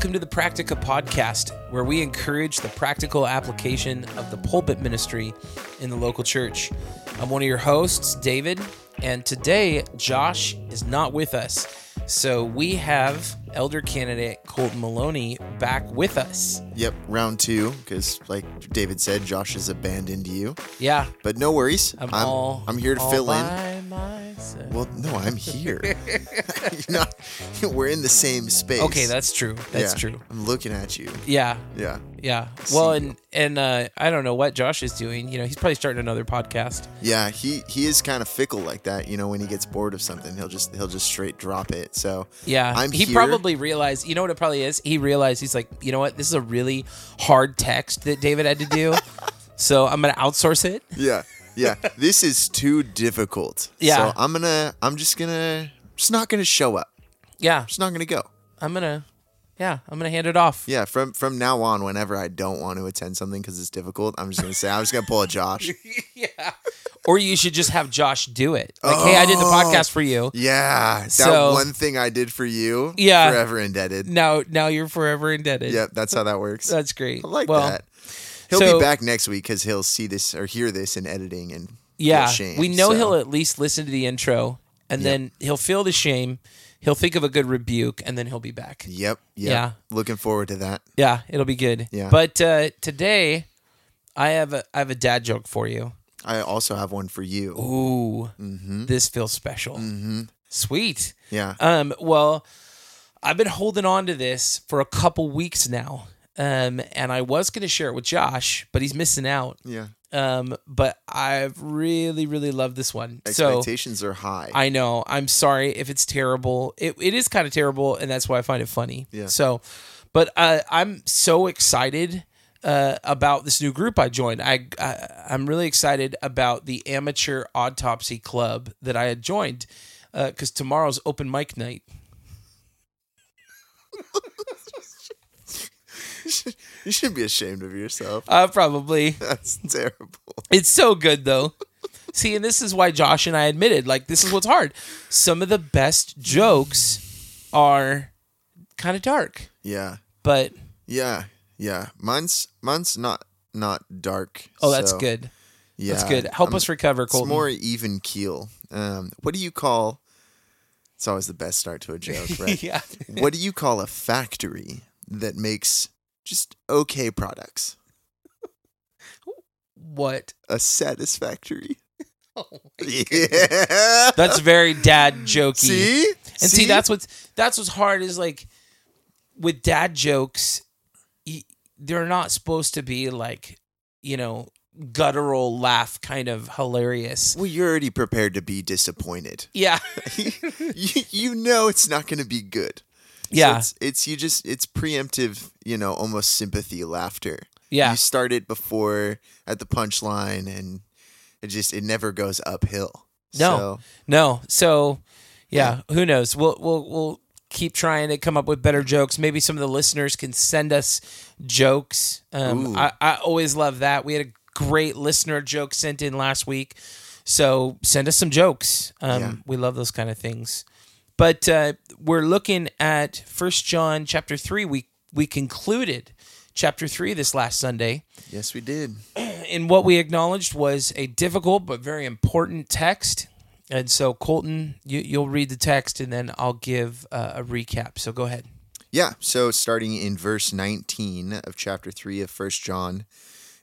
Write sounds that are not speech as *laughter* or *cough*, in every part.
Welcome to the Practica Podcast, where we encourage the practical application of the pulpit ministry in the local church. I'm one of your hosts, David, and today Josh is not with us. So we have elder candidate Colton Maloney back with us. Yep, round two, because like David said, Josh has abandoned you. Yeah, But no worries. I'm, I'm, all I'm here to fill in. Myself. Well, no, I'm here. *laughs* *laughs* Not. We're in the same space. okay, that's true. That's Yeah, true. I'm looking at you. Yeah, Yeah. yeah. Well, you. and and uh, I don't know what Josh is doing. You know, he's probably starting another podcast. Yeah, he he is kind of fickle like that. You know, when he gets bored of something, he'll just he'll just straight drop it. So Yeah, I'm he here. probably realized. You know what it probably is? He realized he's like, you know what? This is a really hard text that David had to do, *laughs* so I'm gonna outsource it. yeah, yeah. this is too difficult. Yeah. So I'm gonna I'm just gonna just not gonna show up. Yeah, Just not gonna go. I'm gonna, yeah, I'm gonna hand it off. Yeah, from from now on, whenever I don't want to attend something because it's difficult, I'm just gonna say I'm just gonna pull a Josh. *laughs* yeah. Or you should just have Josh do it. Like, hey, I did the oh, podcast for you. Yeah, that So- one thing I did for you. Yeah. forever indebted. Now, now you're forever indebted. Yep, that's how that works. that's great. I like well, that. He'll so- be back next week because he'll see this or hear this in editing and feel Yeah, shame, we know so- he'll at least listen to the intro, and then he'll feel the shame. He'll think of a good rebuke, and then he'll be back. Yep, yep. Yeah. Looking forward to that. Yeah, it'll be good. Yeah. But uh, today, I have a I have a dad joke for you. I also have one for you. Ooh, Mm-hmm. this feels special. Mm-hmm. Sweet. Yeah. Um. Well, I've been holding on to this for a couple weeks now. Um, and I was going to share it with Josh, but he's missing out. Yeah. Um, but I've really, really loved this one. So Expectations are high. I know. I'm sorry if it's terrible. It, it is kind of terrible, and that's why I find it funny. Yeah. So, but uh, I'm so excited uh, about this new group I joined. I, I I'm really excited about the amateur autopsy club that I had joined because tomorrow's open mic night. You should be ashamed of yourself. Uh, probably. *laughs* That's terrible. It's so good though. See, and this is why Josh and I admitted, like, this is what's hard. Some of the best jokes are kind of dark, Yeah. but Yeah. Yeah. Mine's mine's not not dark. oh, that's so, good. Yeah. That's good. Help I'm- us recover, It's more even keel. Um, what do you call? It's always the best start to a joke, *laughs* right? yeah. what do you call a factory that makes just okay products? What? A satisfactory. *laughs* Oh *laughs* yeah. That's very dad jokey. see, and see, that's what's that's what's hard is like with dad jokes, they're not supposed to be like you know guttural laugh kind of hilarious. well, you're already prepared to be disappointed. Yeah. *laughs* you, you know it's not going to be good. So Yeah. it's, it's you just it's preemptive, you know, almost sympathy laughter. Yeah. You start it before at the punchline, and it just it never goes uphill. No. So, No. So, yeah, who knows? We'll we'll we'll keep trying to come up with better jokes. Maybe some of the listeners can send us jokes. Um. I I always love that. We had a great listener joke sent in last week, so send us some jokes. Um, Yeah. We love those kind of things. But uh, we're looking at First John chapter three. We we concluded chapter three this last Sunday yes, we did. *clears throat* in what we acknowledged was a difficult but very important text. And so, Colton, you, you'll read the text and then I'll give uh, a recap. So go ahead. Yeah, so starting in verse 19 of chapter 3 of First John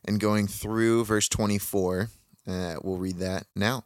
and going through verse 24, uh, we'll read that now.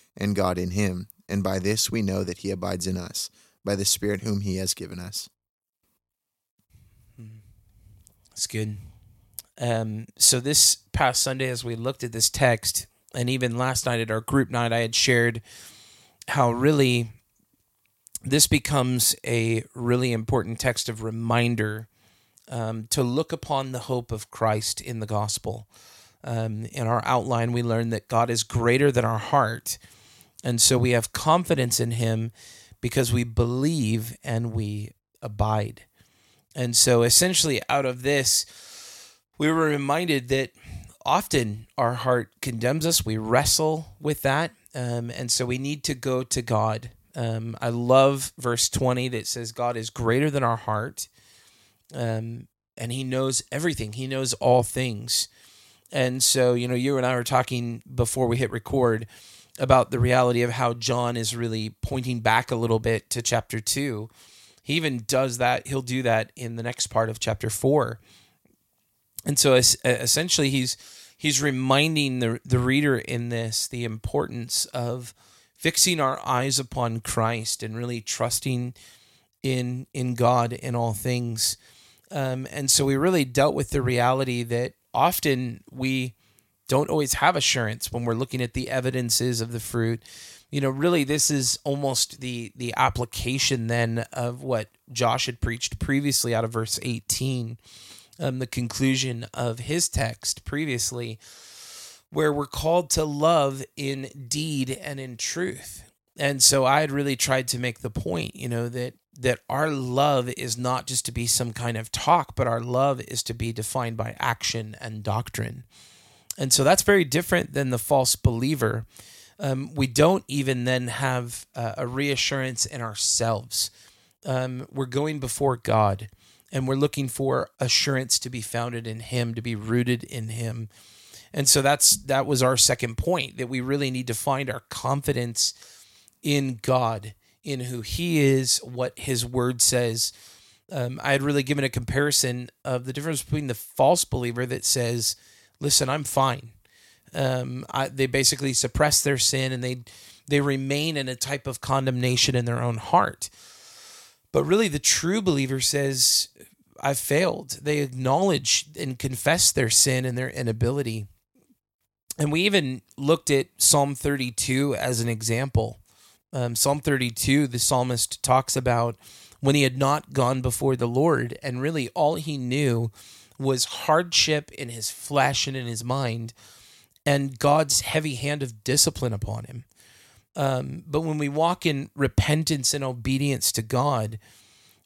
and God in him. And by this we know that he abides in us, by the Spirit whom he has given us. That's good. Um, so this past Sunday, as we looked at this text, and even last night at our group night, I had shared how really this becomes a really important text of reminder um, to look upon the hope of Christ in the gospel. Um, in our outline, we learned that God is greater than our heart. And so we have confidence in him because we believe and we abide. And so essentially, out of this, we were reminded that often our heart condemns us. We wrestle with that. Um, and so we need to go to God. Um, I love verse 20 that says, God is greater than our heart. Um, and he knows everything, he knows all things. And so, you know, you and I were talking before we hit record about the reality of how John is really pointing back a little bit to chapter two. He even does that, he'll do that in the next part of chapter four. And so essentially he's he's reminding the the reader in this the importance of fixing our eyes upon Christ and really trusting in in God in all things. Um, and so we really dealt with the reality that often we don't always have assurance when we're looking at the evidences of the fruit. You know, really, this is almost the the application then of what Josh had preached previously out of verse 18, um, the conclusion of his text previously, where we're called to love in deed and in truth. And so I had really tried to make the point, you know, that that our love is not just to be some kind of talk, but our love is to be defined by action and doctrine. And so that's very different than the false believer. Um, we don't even then have uh, a reassurance in ourselves. Um, we're going before God and we're looking for assurance to be founded in Him, to be rooted in Him. And so that's that was our second point that we really need to find our confidence in God in who he is, what his word says. Um, I had really given a comparison of the difference between the false believer that says, "Listen, I'm fine." Um, I, they basically suppress their sin and they they remain in a type of condemnation in their own heart. But really, the true believer says, "I've failed." They acknowledge and confess their sin and their inability. And we even looked at Psalm 32 as an example um, Psalm 32, the psalmist talks about when he had not gone before the Lord, and really all he knew was hardship in his flesh and in his mind, and God's heavy hand of discipline upon him. Um, but when we walk in repentance and obedience to God,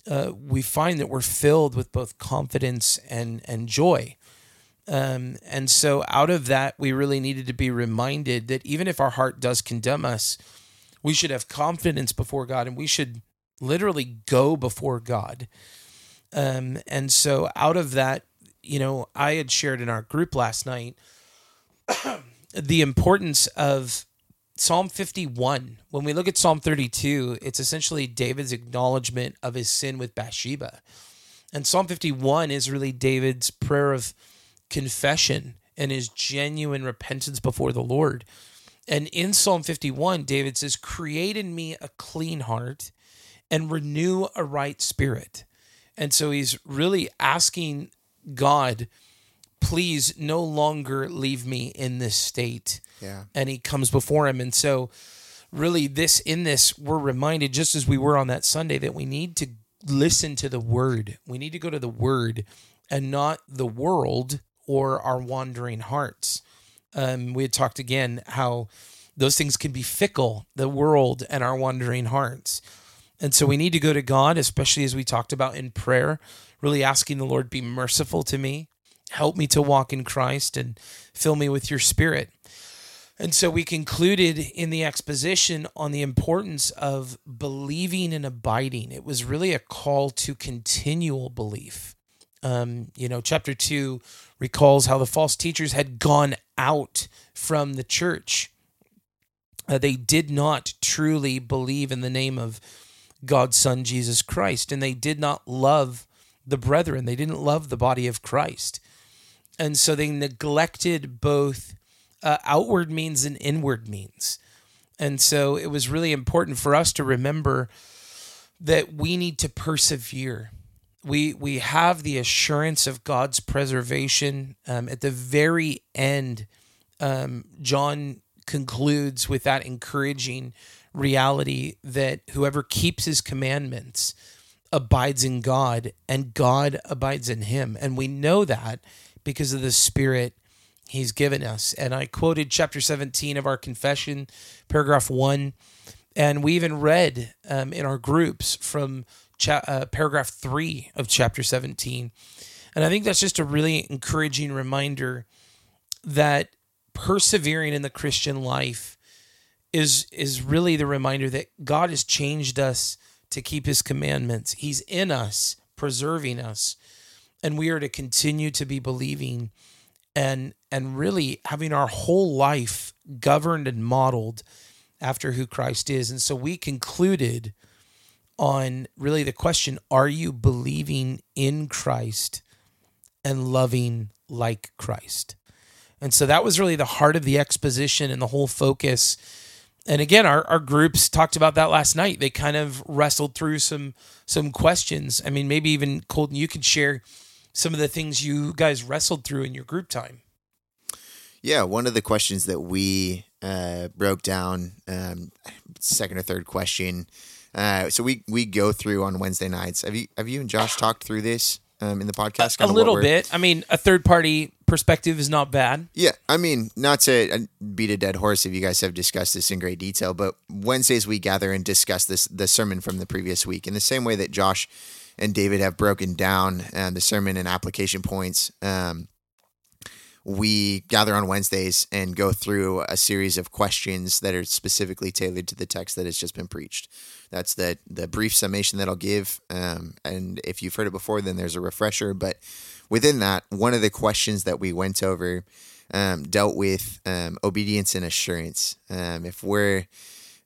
uh, we find that we're filled with both confidence and and joy. Um, and so, out of that, we really needed to be reminded that even if our heart does condemn us, we should have confidence before God and we should literally go before God. Um, and so out of that, you know, I had shared in our group last night *clears throat* the importance of Psalm 51. When we look at Psalm 32, it's essentially David's acknowledgement of his sin with Bathsheba. And Psalm 51 is really David's prayer of confession and his genuine repentance before the Lord. And in Psalm 51, David says, Create in me a clean heart and renew a right spirit. And so he's really asking God, please no longer leave me in this state. Yeah. And he comes before him. And so, really, this in this, we're reminded, just as we were on that Sunday, that we need to listen to the word. We need to go to the word and not the world or our wandering hearts. Um, we had talked again how those things can be fickle, the world and our wandering hearts. And so we need to go to God, especially as we talked about in prayer, really asking the Lord, be merciful to me, help me to walk in Christ, and fill me with your spirit. And so we concluded in the exposition on the importance of believing and abiding. It was really a call to continual belief. Um, you know, chapter two recalls how the false teachers had gone out from the church. Uh, they did not truly believe in the name of God's Son, Jesus Christ, and they did not love the brethren. They didn't love the body of Christ. And so they neglected both uh, outward means and inward means. And so it was really important for us to remember that we need to persevere we we have the assurance of God's preservation. Um, at the very end, um, John concludes with that encouraging reality that whoever keeps His commandments abides in God and God abides in him. And we know that because of the Spirit he's given us. And I quoted chapter 17 of our confession, paragraph one. And we even read um, in our groups from cha- uh, paragraph three of chapter 17. And I think that's just a really encouraging reminder that persevering in the Christian life is is really the reminder that God has changed us to keep his commandments. He's in us, preserving us, and we are to continue to be believing and and really having our whole life governed and modeled after who Christ is. And so we concluded on really the question, are you believing in Christ and loving like Christ? And so that was really the heart of the exposition and the whole focus. And again, our, our groups talked about that last night. They kind of wrestled through some some questions. I mean, maybe even Colton, you could share some of the things you guys wrestled through in your group time. Yeah, one of the questions that we uh, broke down, um, second or third question. Uh, so we we go through on Wednesday nights. Have you have you and Josh talked through this um, in the podcast? A, a little bit. I mean, a third party perspective is not bad. Yeah, I mean, not to uh, beat a dead horse if you guys have discussed this in great detail, but Wednesdays we gather and discuss this the sermon from the previous week in the same way that Josh and David have broken down uh, the sermon and application points. Um, we gather on Wednesdays and go through a series of questions that are specifically tailored to the text that has just been preached. That's the the brief summation that I'll give. Um, and if you've heard it before, then there's a refresher. But within that, one of the questions that we went over um, dealt with um, obedience and assurance. Um, if we're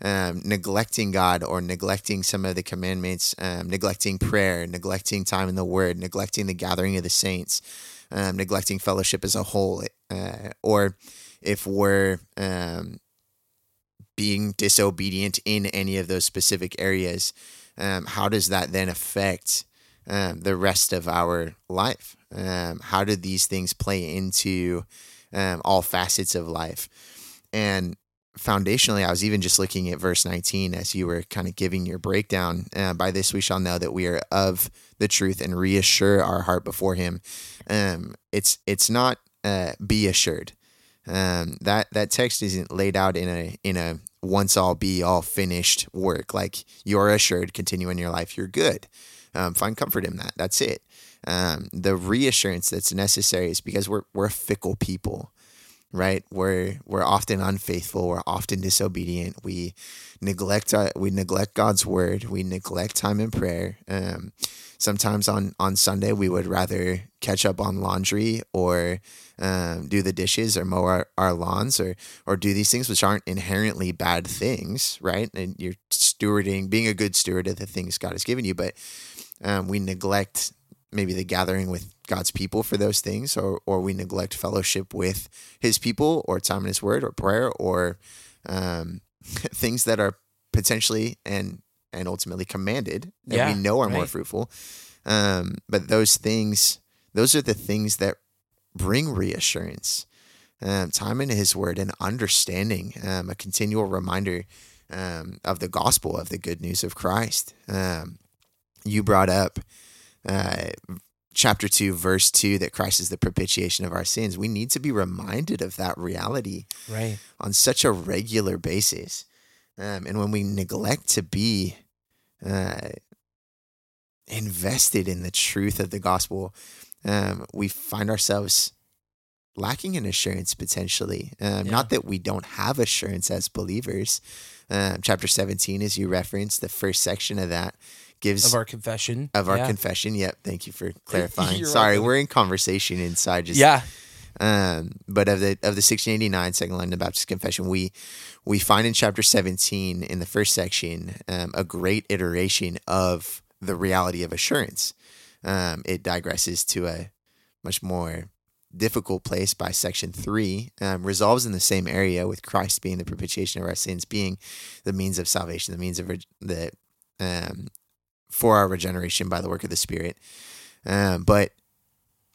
um, neglecting God or neglecting some of the commandments, um, neglecting prayer, neglecting time in the Word, neglecting the gathering of the saints, neglecting fellowship as a whole, uh, or if we're um, being disobedient in any of those specific areas, um, how does that then affect um, the rest of our life? Um, how do these things play into um, all facets of life? And foundationally, I was even just looking at verse 19 as you were kind of giving your breakdown. Uh, by this we shall know that we are of the truth and reassure our heart before Him. Um, it's it's not uh, be assured. Um, that that text isn't laid out in a in a once all be all finished work. Like you're assured, continue in your life, you're good. Um, find comfort in that. That's it. Um, the reassurance that's necessary is because we're we're fickle people right? We're we're often unfaithful. We're often disobedient. We neglect uh, we neglect God's word. We neglect time in prayer. Um, sometimes on on Sunday we would rather catch up on laundry or um, do the dishes or mow our, our lawns or or do these things which aren't inherently bad things, right? And you're stewarding, being a good steward of the things God has given you, but um, we neglect maybe the gathering with God's people for those things, or or we neglect fellowship with His people, or time in His Word, or prayer, or um, *laughs* things that are potentially and and ultimately commanded that Yeah, we know are more fruitful. Um, but those things, those are the things that bring reassurance. Um, time in His Word and understanding, um, a continual reminder um, of the gospel of the good news of Christ. Um, you brought up uh, chapter 2 verse 2 that christ is the propitiation of our sins we need to be reminded of that reality Right. on such a regular basis um, and when we neglect to be uh, invested in the truth of the gospel um, we find ourselves lacking in assurance potentially um, Yeah. not that we don't have assurance as believers um, chapter 17 as you referenced the first section of that gives Of our confession. of our yeah. confession. Yep. Thank you for *laughs* clarifying. Sorry, welcome. we're in conversation inside. Just yeah. Um, but of the of the 1689 Second London Baptist Confession, we we find in chapter 17 in the first section um, a great iteration of the reality of assurance. Um, it digresses to a much more difficult place by section three, um, resolves in the same area with Christ being the propitiation of our sins, being the means of salvation, the means of the um, for our regeneration by the work of the Spirit. Um, but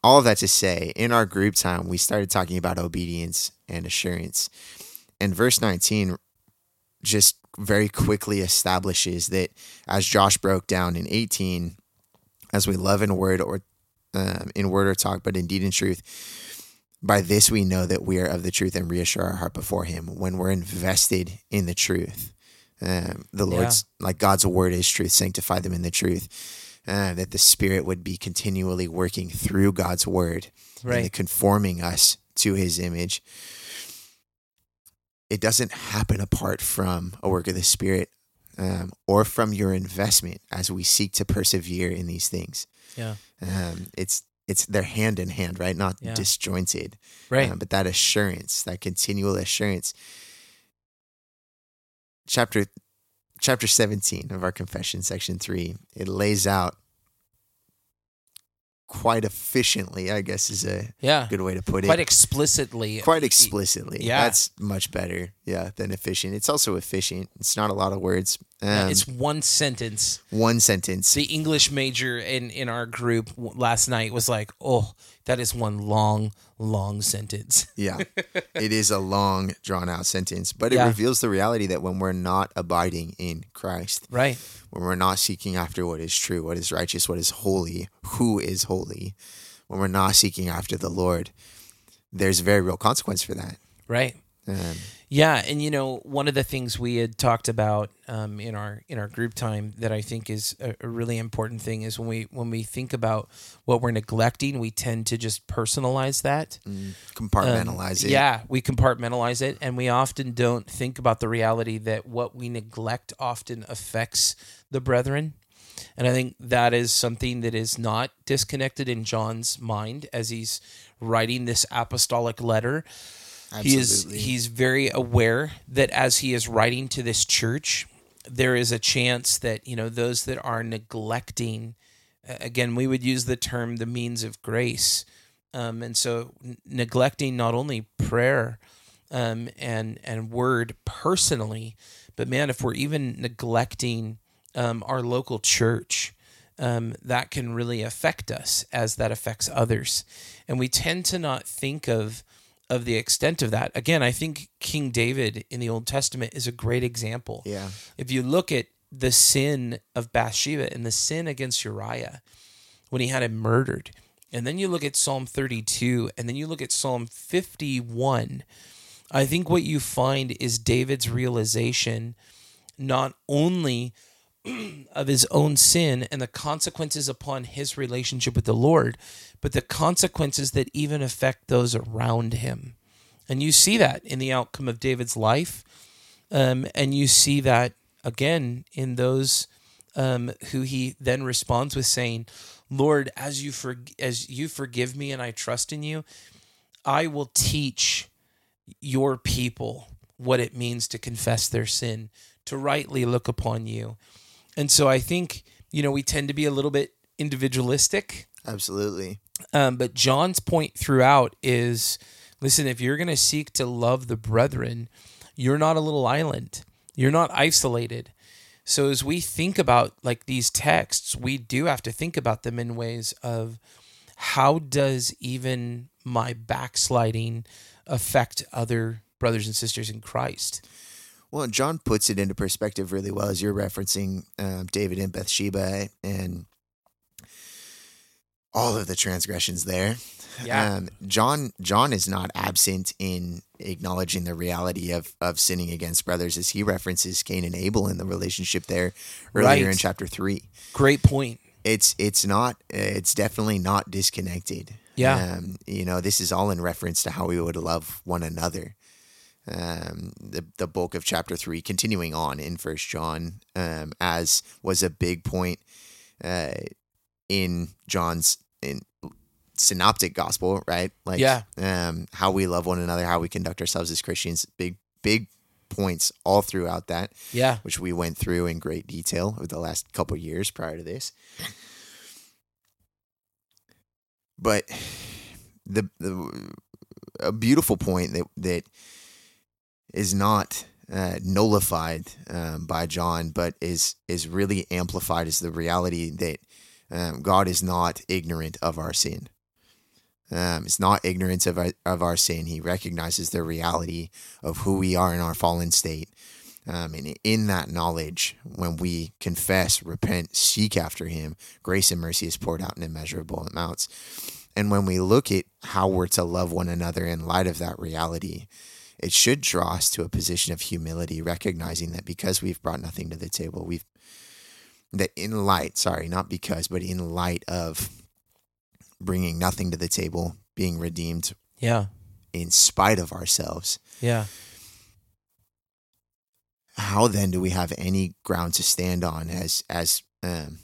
all of that to say, in our group time, we started talking about obedience and assurance. And verse 19 just very quickly establishes that, as Josh broke down in 18, as we love in word or um, in word or talk, but indeed in truth. By this we know that we are of the truth and reassure our heart before Him when we're invested in the truth. Um, the Lord's like God's word is truth. Sanctify them in the truth. Uh, that the Spirit would be continually working through God's word, Right. and conforming us to His image. It doesn't happen apart from a work of the Spirit um, or from your investment as we seek to persevere in these things. Yeah. Um, it's it's they're hand in hand, right? Not Yeah. disjointed. Right. Um, but that assurance, that continual assurance. Chapter chapter 17 of our confession, section three, it lays out quite efficiently, I guess is a yeah. good way to put it. Quite explicitly. Quite explicitly. Yeah. That's much better, yeah, than efficient. It's also efficient. It's not a lot of words. Um, Yeah, it's one sentence. one sentence. The English major in in our group last night was like, "Oh, that is one long, long sentence." *laughs* Yeah. it is a long, drawn out sentence, but it Yeah. reveals the reality that when we're not abiding in Christ, Right. when we're not seeking after what is true, what is righteous, what is holy, who is holy, when we're not seeking after the Lord, there's very real consequence for that. Right. Um, Yeah, and you know, one of the things we had talked about um, in our in our group time that I think is a, a really important thing is when we when we think about what we're neglecting, we tend to just personalize that. compartmentalize Um, it. Yeah, we compartmentalize it, and we often don't think about the reality that what we neglect often affects the brethren. And I think that is something that is not disconnected in John's mind as he's writing this apostolic letter. He is he's very aware that as he is writing to this church, there is a chance that you know those that are neglecting. Again, we would use the term the means of grace, um, and so n- neglecting not only prayer um, and and word personally, but man, if we're even neglecting um, our local church, um, that can really affect us as that affects others, and we tend to not think of of the extent of that. Again, I think King David in the Old Testament is a great example. Yeah. If you look at the sin of Bathsheba and the sin against Uriah when he had him murdered, and then you look at Psalm 32, and then you look at Psalm 51, I think what you find is David's realization not only *clears throat* of his own sin and the consequences upon his relationship with the Lord, but the consequences that even affect those around him. And you see that in the outcome of David's life. Um, and you see that again in those um, who he then responds with saying, Lord, as you for, as you forgive me and I trust in you, I will teach your people what it means to confess their sin, to rightly look upon you. And so I think, you know, we tend to be a little bit individualistic. Absolutely. Um, but John's point throughout is listen, if you're going to seek to love the brethren, you're not a little island, you're not isolated. So as we think about like these texts, we do have to think about them in ways of how does even my backsliding affect other brothers and sisters in Christ? Well, John puts it into perspective really well as you're referencing um, David and Bathsheba and all of the transgressions there. Yeah. Um, John John is not absent in acknowledging the reality of of sinning against brothers as he references Cain and Abel in the relationship there earlier Right. in chapter 3. Great point. It's it's not it's definitely not disconnected. Yeah. Um, you know, this is all in reference to how we would love one another um, the the bulk of chapter three, continuing on in First John, um, as was a big point uh, in John's in synoptic gospel, right? Like, Yeah. um, how we love one another, how we conduct ourselves as Christians, big big points all throughout that, Yeah. which we went through in great detail over the last couple years prior to this. But the the a beautiful point that that is not uh, nullified um, by John, but is is really amplified as the reality that um, God is not ignorant of our sin. Um, it's not ignorance of our, of our sin. He recognizes the reality of who we are in our fallen state, Um, and in that knowledge, when we confess, repent, seek after Him, grace and mercy is poured out in immeasurable amounts. And when we look at how we're to love one another in light of that reality, it should draw us to a position of humility, recognizing that because we've brought nothing to the table, we've that in light, sorry, not because, but in light of bringing nothing to the table, being redeemed Yeah. in spite of ourselves, Yeah. how then do we have any ground to stand on as as um,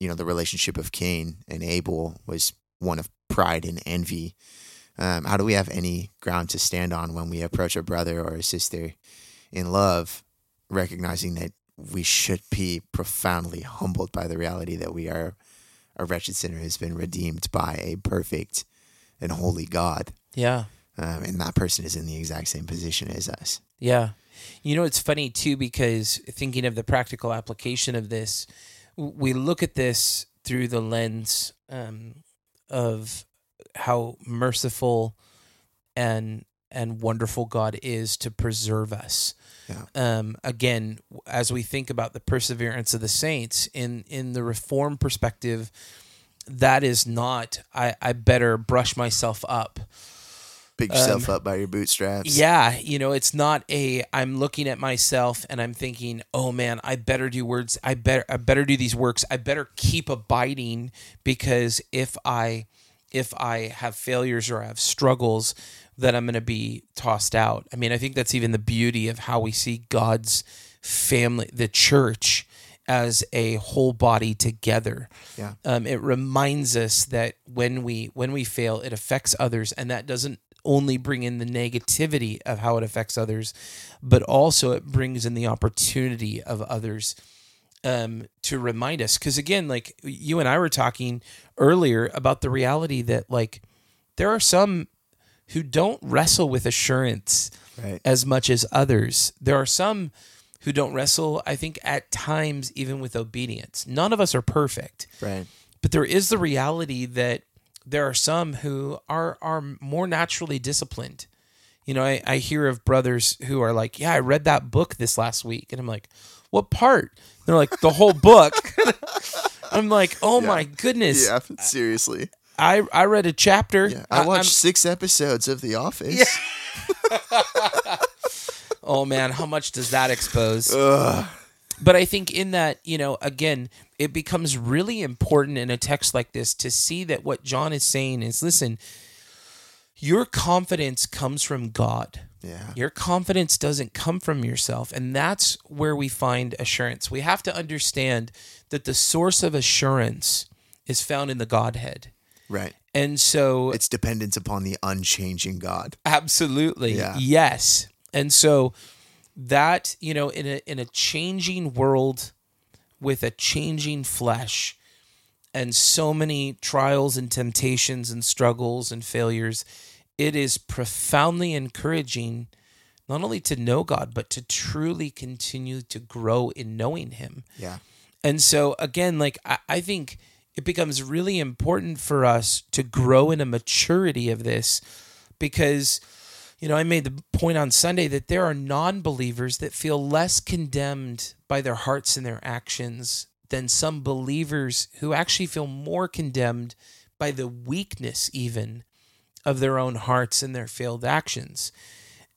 you know the relationship of Cain and Abel was one of pride and envy. Um, how do we have any ground to stand on when we approach a brother or a sister in love, recognizing that we should be profoundly humbled by the reality that we are a wretched sinner who's been redeemed by a perfect and holy God, Yeah. um, and that person is in the exact same position as us. Yeah. You know, it's funny too, because thinking of the practical application of this, we look at this through the lens um, of how merciful and and wonderful God is to preserve us. Yeah. Um, again, as we think about the perseverance of the saints in in the reform perspective, that is not I, I better brush myself up Pick yourself up by your bootstraps. yeah, you know, it's not a I'm looking at myself and I'm thinking, "Oh man, I better do words. I better I better do these works. I better keep abiding because if I if I have failures or I have struggles, that I'm going to be tossed out." I mean, I think that's even the beauty of how we see God's family, the church as a whole body together. Yeah. Um, it reminds us that when we when we fail, it affects others, and that doesn't only bring in the negativity of how it affects others, but also it brings in the opportunity of others um, to remind us. Because again, like you and I were talking earlier about the reality that like there are some who don't wrestle with assurance Right. as much as others. There are some who don't wrestle, I think, at times even with obedience. None of us are perfect, Right. but there is the reality that there are some who are are more naturally disciplined. You know, I, I hear of brothers who are like, Yeah, I read that book this last week. And I'm like, What part? They're like, The whole book. *laughs* I'm like, Oh my goodness. Yeah. Seriously. I, I read a chapter. Yeah. I watched six episodes of The Office. *laughs* *laughs* oh man, how much does that expose? Ugh. But I think in that, you know, again, it becomes really important in a text like this to see that what John is saying is listen, your confidence comes from God. Yeah. Your confidence doesn't come from yourself. And that's where we find assurance. We have to understand that the source of assurance is found in the Godhead. Right. And so It's dependence upon the unchanging God. Absolutely. Yeah. Yes. And so that, you know, in a in a changing world with a changing flesh and so many trials and temptations and struggles and failures, it is profoundly encouraging not only to know God, but to truly continue to grow in knowing him. Yeah. And so again, like I, I think it becomes really important for us to grow in a maturity of this because you know, I made the point on Sunday that there are non-believers that feel less condemned by their hearts and their actions than some believers who actually feel more condemned by the weakness even of their own hearts and their failed actions.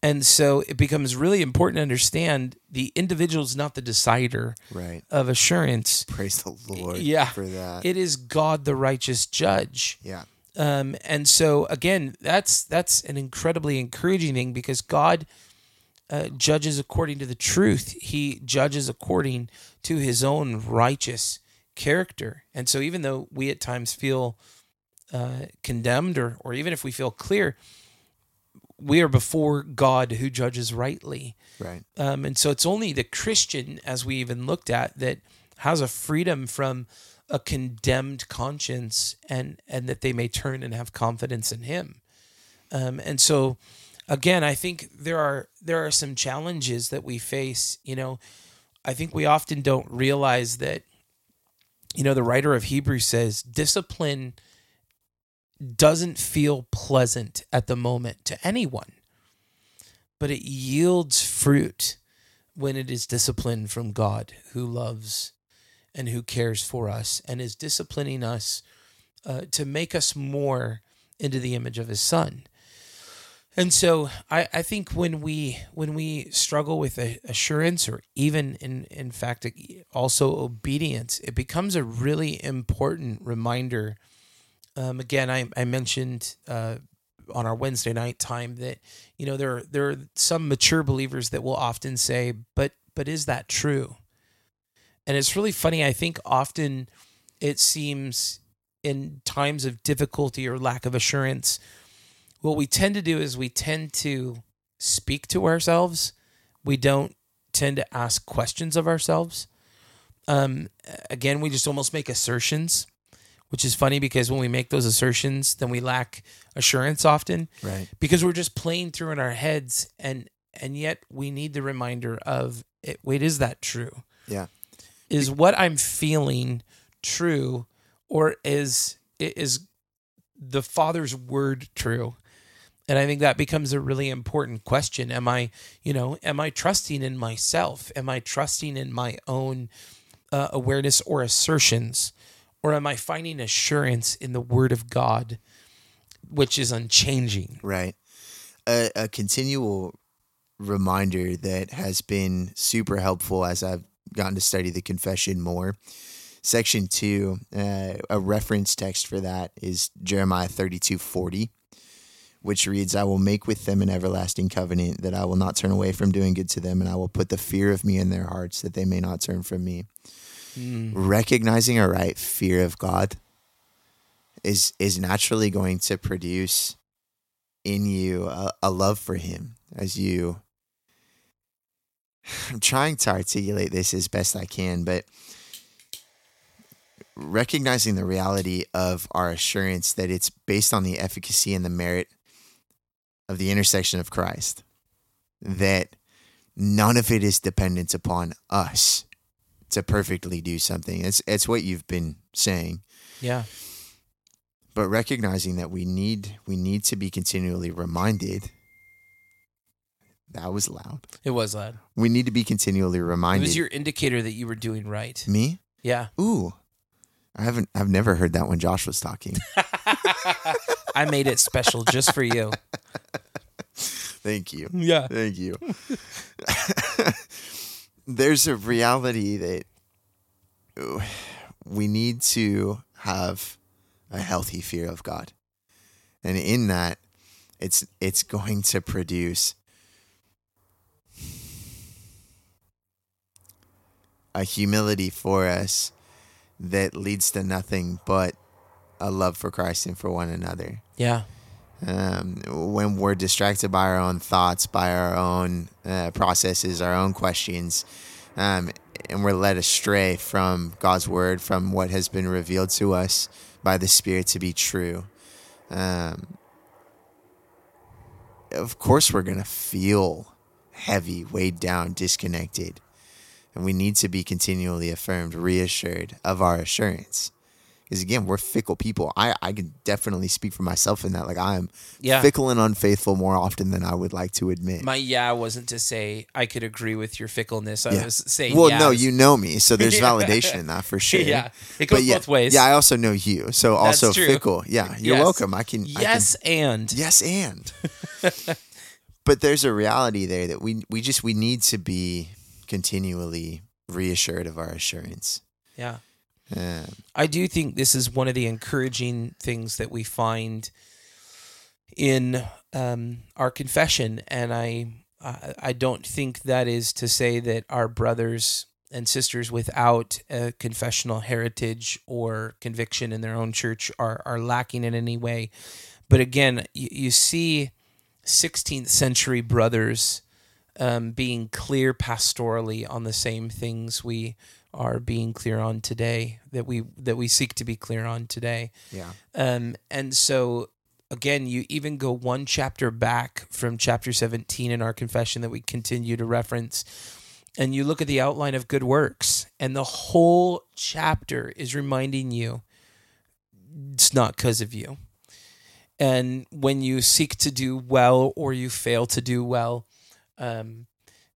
And so it becomes really important to understand the individual is not the decider Right. of assurance. Praise the Lord Yeah. for that. It is God the righteous judge. yeah. Um, and so again, that's that's an incredibly encouraging thing because God uh, judges according to the truth. He judges according to His own righteous character. And so, even though we at times feel uh, condemned, or or even if we feel clear, we are before God who judges rightly. Right. Um, and so it's only the Christian, as we even looked at, that has a freedom from a condemned conscience and and that they may turn and have confidence in him. Um, and so again, I think there are there are some challenges that we face. You know, I think we often don't realize that, you know, the writer of Hebrews says discipline doesn't feel pleasant at the moment to anyone, but it yields fruit when it is disciplined from God who loves and who cares for us and is disciplining us uh, to make us more into the image of his son. And so I, I think when we when we struggle with assurance or even in in fact also obedience, it becomes a really important reminder. Um, again, I, I mentioned uh, on our Wednesday night time that you know there there are some mature believers that will often say, "But but is that true?" And it's really funny. I think often it seems in times of difficulty or lack of assurance what we tend to do is we tend to speak to ourselves. We don't tend to ask questions of ourselves. Um, again, we just almost make assertions, which is funny because when we make those assertions, then we lack assurance often, right? Because we're just playing through in our heads, and and yet we need the reminder of it, wait, is that true? Yeah, is what I'm feeling true, or is is the Father's word true? And I think that becomes a really important question. Am I, you know, am I trusting in myself? Am I trusting in my own uh, awareness or assertions? Or am I finding assurance in the word of God, which is unchanging? Right. A, a continual reminder that has been super helpful as I've gotten to study the confession more. Section two, uh, a reference text for that is Jeremiah 32 40 which reads, I will make with them an everlasting covenant that I will not turn away from doing good to them, and I will put the fear of me in their hearts that they may not turn from me. Mm. Recognizing a right fear of God is is naturally going to produce in you a, a love for him as you *sighs* I'm trying to articulate this as best I can, but recognizing the reality of our assurance that it's based on the efficacy and the merit of the intercession of Christ, that none of it is dependent upon us to perfectly do something. It's it's what you've been saying. Yeah. But recognizing that we need we need to be continually reminded that was loud. It was loud. We need to be continually reminded. It was your indicator that you were doing right. Me? Yeah. Ooh. I haven't I've never heard that when Josh was talking. *laughs* I made it special just for you. Thank you. Yeah. Thank you. *laughs* There's a reality that we need to have a healthy fear of God. And in that it's it's going to produce a humility for us that leads to nothing but a love for Christ and for one another. Yeah. Um, when we're distracted by our own thoughts, by our own uh, processes, our own questions, um, and we're led astray from God's word, from what has been revealed to us by the Spirit to be true, um, of course we're going to feel heavy, weighed down, disconnected. And we need to be continually affirmed, reassured of our assurance because again we're fickle people. I i can definitely speak for myself in that. Like i'm yeah. fickle and unfaithful more often than i would like to admit. My yeah wasn't to say i could agree with your fickleness. I yeah. was saying well yeah no you know me so *laughs* there's validation in that for *laughs* sure. Yeah it goes both ways. yeah i also know you so also fickle. Yeah you're yes. welcome. I can yes I can, and. Yes and. *laughs* But there's a reality there that we we just we need to be continually reassured of our assurance. Yeah I do think this is one of the encouraging things that we find in um, our confession, and I I don't think that is to say that our brothers and sisters without a confessional heritage or conviction in their own church are are lacking in any way. But again, you, you see 16th century brothers um, being clear pastorally on the same things we are being clear on today that we that we seek to be clear on today. Yeah. Um and so again you even go one chapter back from chapter 17 in our confession that we continue to reference and you look at the outline of good works and the whole chapter is reminding you it's not because of you. And when you seek to do well or you fail to do well, um,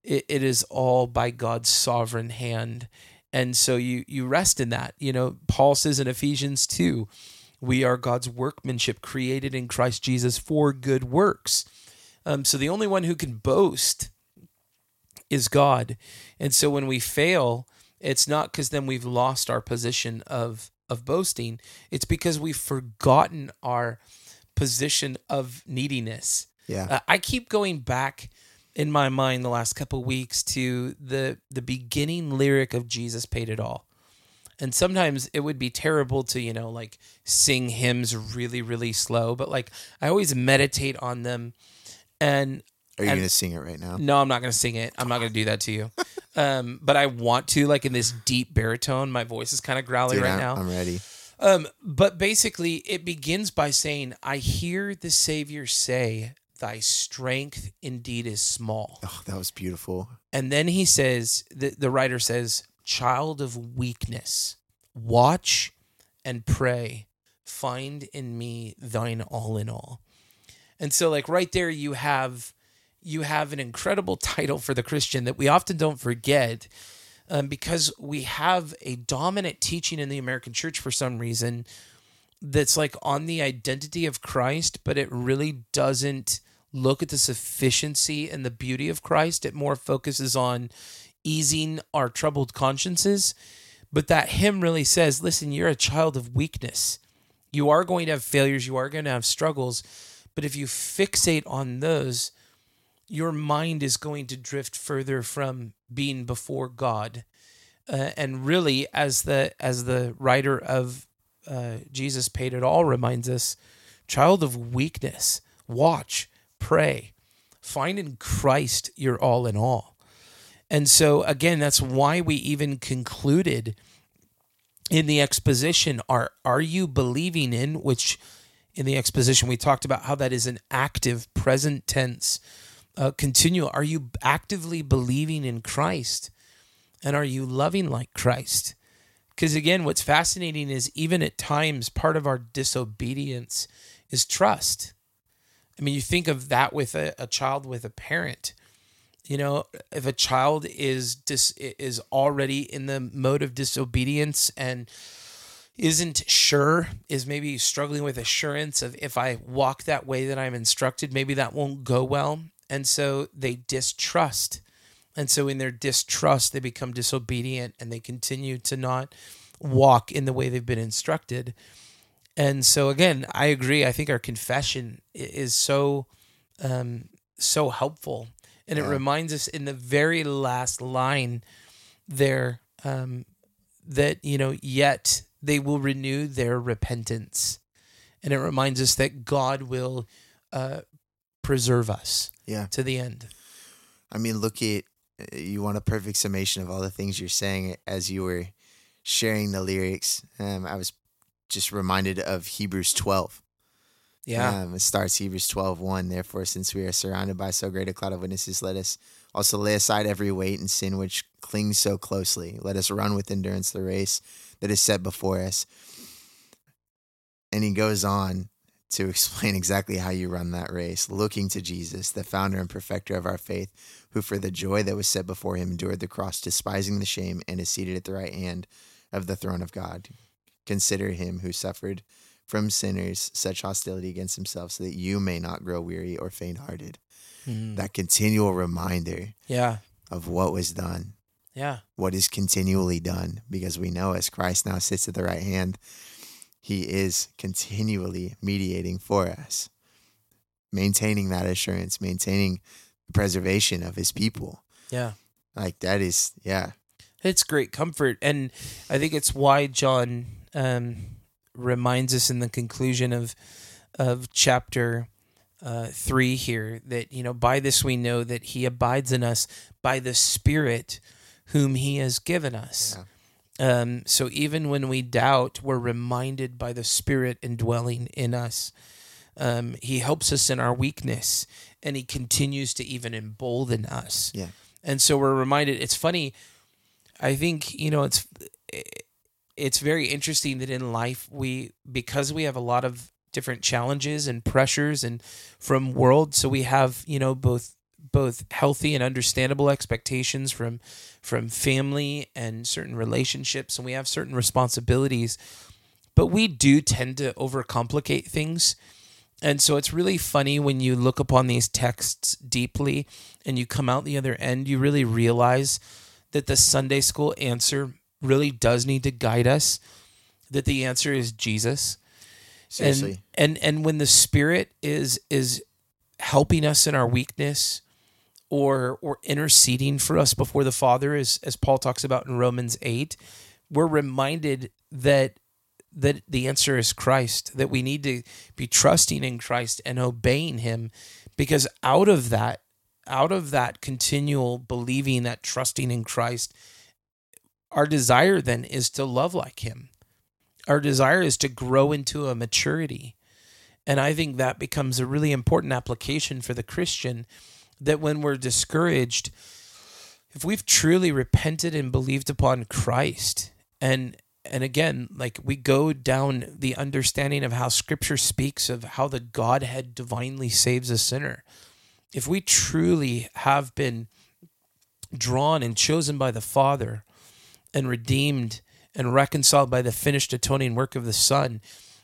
it, it is all by God's sovereign hand. And so you you rest in that. You know, Paul says in Ephesians 2, we are God's workmanship created in Christ Jesus for good works. Um, so the only one who can boast is God. And so when we fail, it's not because then we've lost our position of of boasting. It's because we've forgotten our position of neediness. Yeah. Uh, I keep going back in my mind the last couple weeks to the the beginning lyric of Jesus paid it all. And sometimes it would be terrible to, you know, like sing hymns really really slow, but like I always meditate on them and Are you going to sing it right now? no, I'm not going to sing it. I'm not going to do that to you. *laughs* Um, but I want to, like in this deep baritone. My voice is kind of growly Dude, right I'm, now. I'm ready. Um, but basically, it begins by saying, I hear the Savior say, Thy strength indeed is small. Oh, that was beautiful. And then he says, the, the writer says, Child of weakness, watch and pray. Find in me thine all in all. And so, like right there, you have you have an incredible *laughs* title for the Christian that we often don't forget um, because we have a dominant teaching in the American church for some reason that's like on the identity of Christ, but it really doesn't look at the sufficiency and the beauty of Christ. It more focuses on easing our troubled consciences. But that hymn really says, listen, you're a child of weakness. You are going to have failures, you are going to have struggles. But if you fixate on those, your mind is going to drift further from being before God. Uh, and really, as the as the writer of uh, Jesus paid it all reminds us, child of weakness, watch, pray, find in Christ your all in all. And so again, that's why we even concluded in the exposition are are you believing in which in the exposition we talked about how that is an active present tense uh, continual are you actively believing in christ? And are you loving like christ? Because again what's fascinating is even at times part of our disobedience is trust i mean you think of that with a, a child with a parent. You know if a child is dis, is already in the mode of disobedience and isn't sure is maybe struggling with assurance of if i walk that way that i'm instructed maybe that won't go well. And so they distrust. And so in their distrust they become disobedient and they continue to not walk in the way they've been instructed and so again i agree i think our confession is so um so helpful and it Yeah. reminds us in the very last line there um, that you know yet they will renew their repentance and it reminds us that god will uh, preserve us Yeah. to the end I mean, look at you want a perfect summation of all the things you're saying as you were sharing the lyrics. Um, I was just reminded of Hebrews 12. yeah Um, it starts Hebrews 12, 1. Therefore, since we are surrounded by so great a cloud of witnesses, let us also lay aside every weight and sin which clings so closely. Let us run with endurance the race that is set before us. And he goes on to *laughs* explain exactly how you run that race, looking to Jesus, the founder and perfecter of our faith, who for the joy that was set before him endured the cross, despising the shame, and is seated at the right hand of the throne of God. Consider him who suffered from sinners such hostility against himself, so that you may not grow weary or faint hearted. Mhm. That continual reminder yeah of what was done, yeah what is continually done, because we know as Christ now sits at the right hand, he is continually mediating for us, maintaining that assurance, maintaining the preservation of his people. yeah Like that is, yeah, it's great comfort and i think it's why john um, reminds us in the conclusion of of chapter uh, three here that you know by this we know that he abides in us by the spirit whom he has given us. Um, so even when we doubt we're reminded by the spirit indwelling in us. Um, he helps us in our weakness and he continues to even embolden us. Yeah. and so we're reminded it's funny i think you know it's it's very interesting that in life we because we have a lot of different challenges and pressures and from world so we have you know both both healthy and understandable expectations from from family and certain relationships and we have certain responsibilities. But we do tend to overcomplicate things. And so it's really funny when you look upon these texts deeply and you come out the other end you really realize that the Sunday school answer really does need to guide us that the answer is Jesus Seriously. and and and when the spirit is is helping us in our weakness or or interceding for us before the father as as Paul talks about in Romans 8 we're reminded that that the answer is Christ that we need to be trusting in Christ and obeying him because out of that out of that continual believing that trusting in Christ our desire then is to love like him our desire is to grow into a maturity. And I think that becomes a really important application for the Christian that when we're discouraged, if we've truly repented and believed upon Christ, and and again, like we go down the understanding of how scripture speaks of how the Godhead divinely saves a sinner. If we truly have been drawn and chosen by the Father and redeemed and reconciled by the finished atoning work of the Son,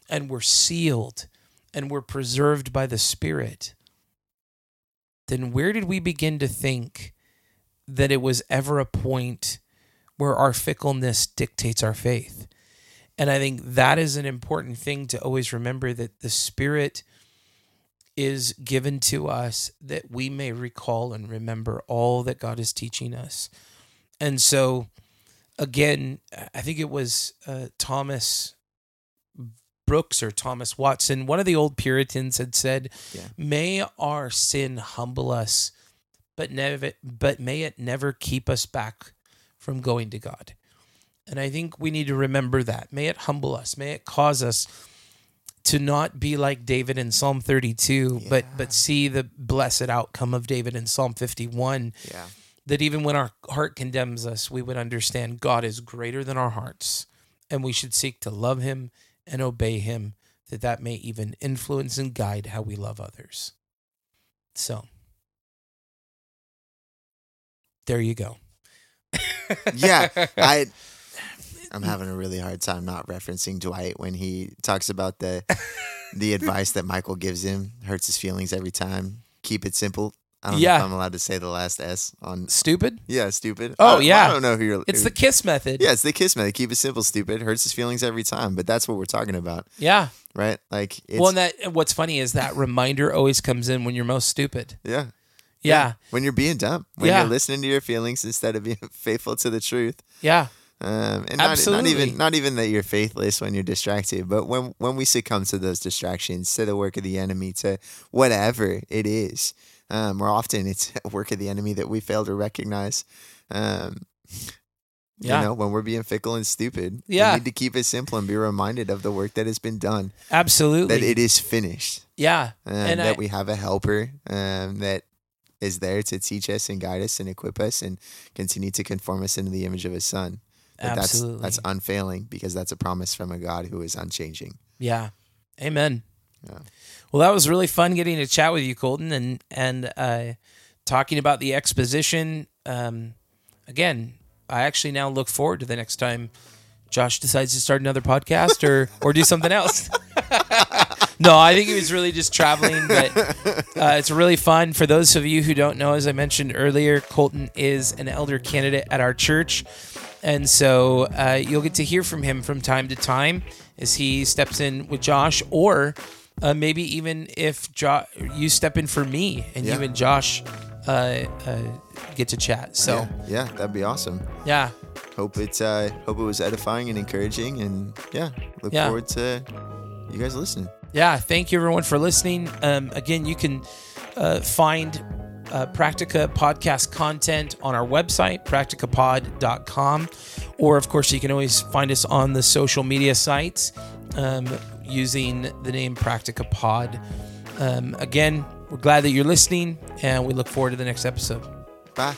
and we're sealed and we're preserved by the Spirit, then where did we begin to think that it was ever a point where our fickleness dictates our faith? And I think that is an important thing to always remember that the Spirit is given to us that we may recall and remember all that God is teaching us. And so, again, I think it was uh, Thomas Brooks or Thomas Watson, one of the old Puritans had said, Yeah. "May our sin humble us, but never, but may it never keep us back from going to God." And I think we need to remember that. May it humble us. May it cause us to not be like David in Psalm 32, but but see the blessed outcome of David in Psalm 51 Yeah. That even when our heart condemns us, we would understand God is greater than our hearts, and we should seek to love Him and obey Him, that that may even influence and guide how we love others. So, there you go. *laughs* Yeah. I I'm having a really hard time not referencing Dwight when he talks about the *laughs* the advice that Michael gives him. Hurts his feelings every time. Keep it simple. I don't know Yeah. if I'm allowed to say the last S on Stupid. Yeah, stupid. Oh, I- yeah. I don't know who you're It's who- the kiss method. Yeah, it's the kiss method. Keep it simple, stupid. Hurts his feelings every time, but that's what we're talking about, Yeah. right? Like it's well, and that what's funny is that reminder always comes in when you're most stupid. *laughs* yeah. Yeah. When you're being dumb, when Yeah. you're listening to your feelings instead of being *laughs* faithful to the truth. Yeah. Um, and not, not even not even that you're faithless when you're distracted, but when when we succumb to those distractions, to the work of the enemy, to whatever it is, um, or often it's *laughs* a work of the enemy that we fail to recognize. Um, Yeah. You know, when we're being fickle and stupid, Yeah. we need to keep it simple and be reminded of the work that has been done, Absolutely. that it is finished, yeah. um, And that I- we have a helper um, that is there to teach us and guide us and equip us and continue to conform us into the image of His Son. But Absolutely. That's, that's unfailing because that's a promise from a God who is unchanging. Yeah. Amen. Yeah. Well, that was really fun getting to chat with you, Colton, and and uh, talking about the exposition. Um, again, I actually now look forward to the next time Josh decides to start another podcast or or do something else. *laughs* no, I think he was really just traveling, but uh, it's really fun. For those of you who don't know, as I mentioned earlier, Colton is an elder candidate at our church. And so uh, you'll get to hear from him from time to time as he steps in with Josh, or uh, maybe even if jo- you step in for me and you and Josh uh, uh, get to chat. So, yeah, yeah, that'd be awesome. yeah. Hope it uh, hope it was edifying and encouraging, and yeah, look Yeah. forward to you guys listening. yeah thank you everyone for listening um, again you can uh, find uh, practica podcast content on our website practicapod.com or of course you can always find us on the social media sites um, using the name practica pod um, again we're glad that you're listening and we look forward to the next episode Bye.